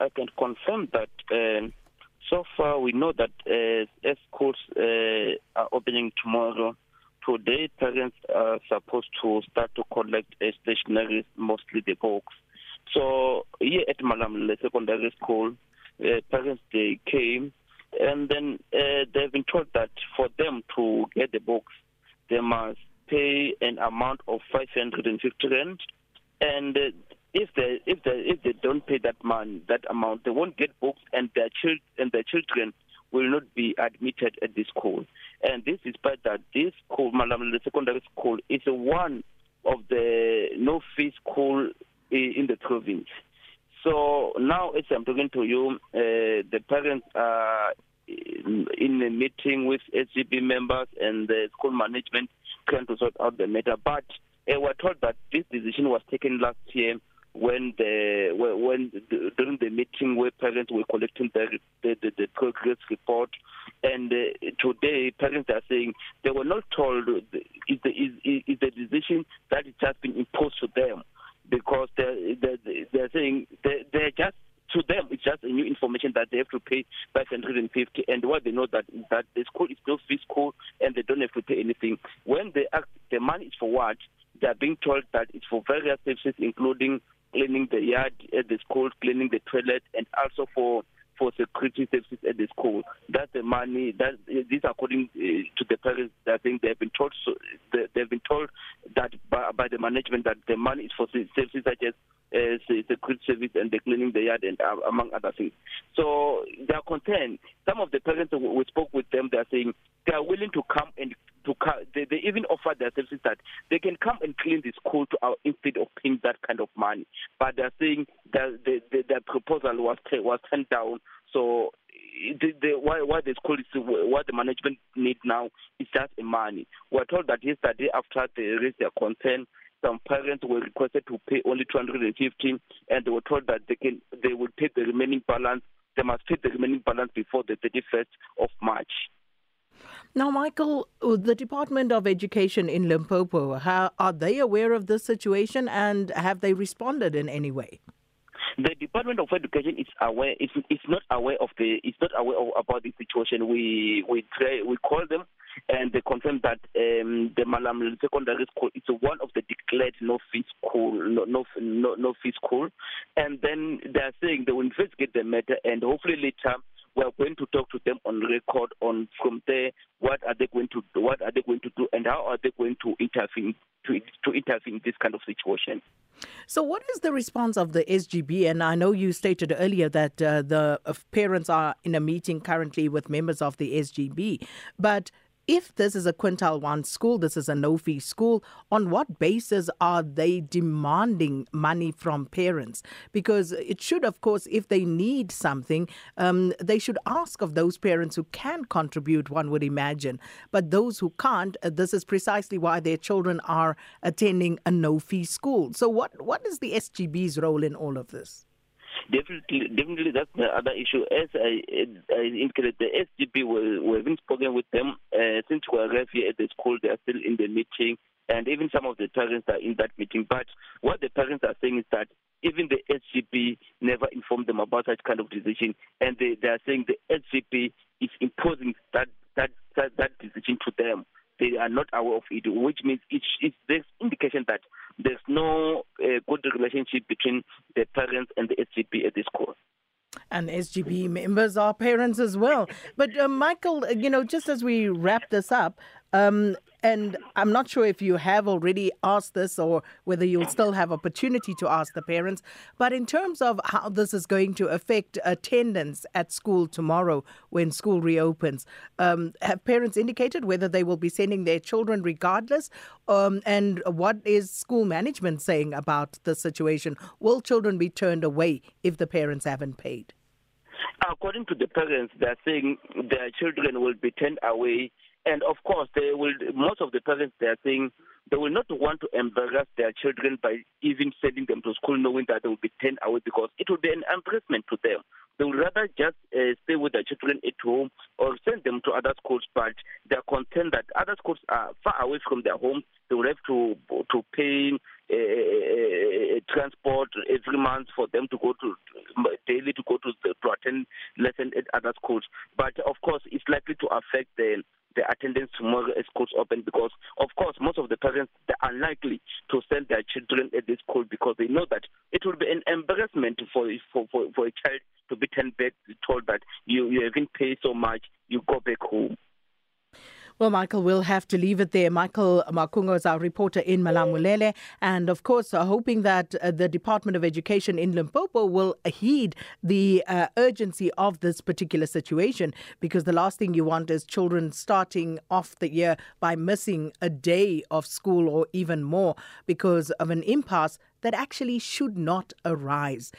I can confirm that uh, so far we know that uh, schools uh, are opening tomorrow, today parents are supposed to start to collect uh, stationery, mostly the books. So here at Malamulele Secondary School, uh, parents they came and then uh, they've been told that for them to get the books, they must pay an amount of 550 rand and uh, if they if they if they don't pay that money that amount they won't get books and their child and their children will not be admitted at this school. And this is despite that this school Malam, the secondary school is one of the no fee school in the province. So now as i'm talking to you uh, the parents are in a meeting with SGB members and the school management trying to sort out the matter. But uh, we're told that this decision was taken last year when the when during the meeting where parents were collecting the the, the, the progress report and uh, today parents are saying they were not told is the is, is the decision that it has been imposed to them because they they they're saying they they're just to them it's just a new information that they have to pay 550 and what they know that that the school is still free school and they don't have to pay anything. When they ask the money is for what they are being told that it's for various services including cleaning the yard at the school, cleaning the toilet, and also for for security services at the school. That's the money. That this according uh, to the parents. I think they have been told. So they, they've been told that by, by the management that the money is for services such as uh, security service and the cleaning the yard and uh, among other things. So they are concerned. Some of the parents we spoke with them, they are saying they are willing to come and to they, they even offer their services that they can come and clean the school to our, instead of paying that kind of money. But they're saying that the, the, the proposal was was turned down. So the, the, why, why the school is what the management need now is just money. We're told that yesterday after they raised their concern, some parents were requested to pay only 250, and they were told that they can they will pay the remaining balance. They must pay the remaining balance before the 31st of March. Now, Michael, the Department of Education in Limpopo, how, are they aware of this situation and have they responded in any way? The Department of Education is aware. It's, it's not aware of the. It's not aware of, about the situation. We we try. We call them, and they confirm that um, the Malam Secondary School is one of the declared no fee school, no no no, no fee school, and then they are saying they will investigate the matter, and hopefully later we are going to talk to them on record on from there what are they going to do, what are they going to do and how are they going to intervene to to intervene in this kind of situation. So, what is the response of the SGB? And I know you stated earlier that uh, the uh, parents are in a meeting currently with members of the SGB, but if this is a quintile 1 school this is a no fee school on what basis are they demanding money from parents? Because it should of course if they need something um they should ask of those parents who can contribute one would imagine. But those who can't uh, this is precisely why their children are attending a no fee school. So what what is the SGB's role in all of this Definitely, definitely, that's the other issue. As I, I indicated, the SGB, we, we haven't spoken with them uh, since we arrived here at the school. They are still in the meeting, and even some of the parents are in that meeting. But what the parents are saying is that even the SGB never informed them about such kind of decision, and they, they are saying the SGB is imposing that that that, that decision to them they are not aware of it, which means it's, it's there's indication that there's no uh, good relationship between the parents and the SGB at this school. And SGB members are parents as well. But uh, Michael, you know, just as we wrap this up, um, and I'm not sure if you have already asked this or whether you'll still have opportunity to ask the parents, but in terms of how this is going to affect attendance at school tomorrow when school reopens, um, have parents indicated whether they will be sending their children regardless? Um, and what is school management saying about the situation? Will children be turned away if the parents haven't paid? According to the parents, they're saying their children will be turned away and of course, they will. Most of the parents they are saying they will not want to embarrass their children by even sending them to school, knowing that they will be turned away because it will be an embarrassment to them. They would rather just uh, stay with their children at home or send them to other schools, but they are concerned that other schools are far away from their homes. They will have to to pay uh, transport every month for them to go to daily to go to, to attend lesson at other schools. But of course, it's likely to affect the the attendance tomorrow as schools open because of course most of the parents are unlikely to send their children at this school because they know that it will be an embarrassment for for for, for a child to be turned back told that you you haven't paid so much you go back home Well, Michael, we'll have to leave it there. Michael Makungo is our reporter in Malamulele. And of course, uh, hoping that uh, the Department of Education in Limpopo will heed the uh, urgency of this particular situation, because the last thing you want is children starting off the year by missing a day of school or even more because of an impasse that actually should not arise.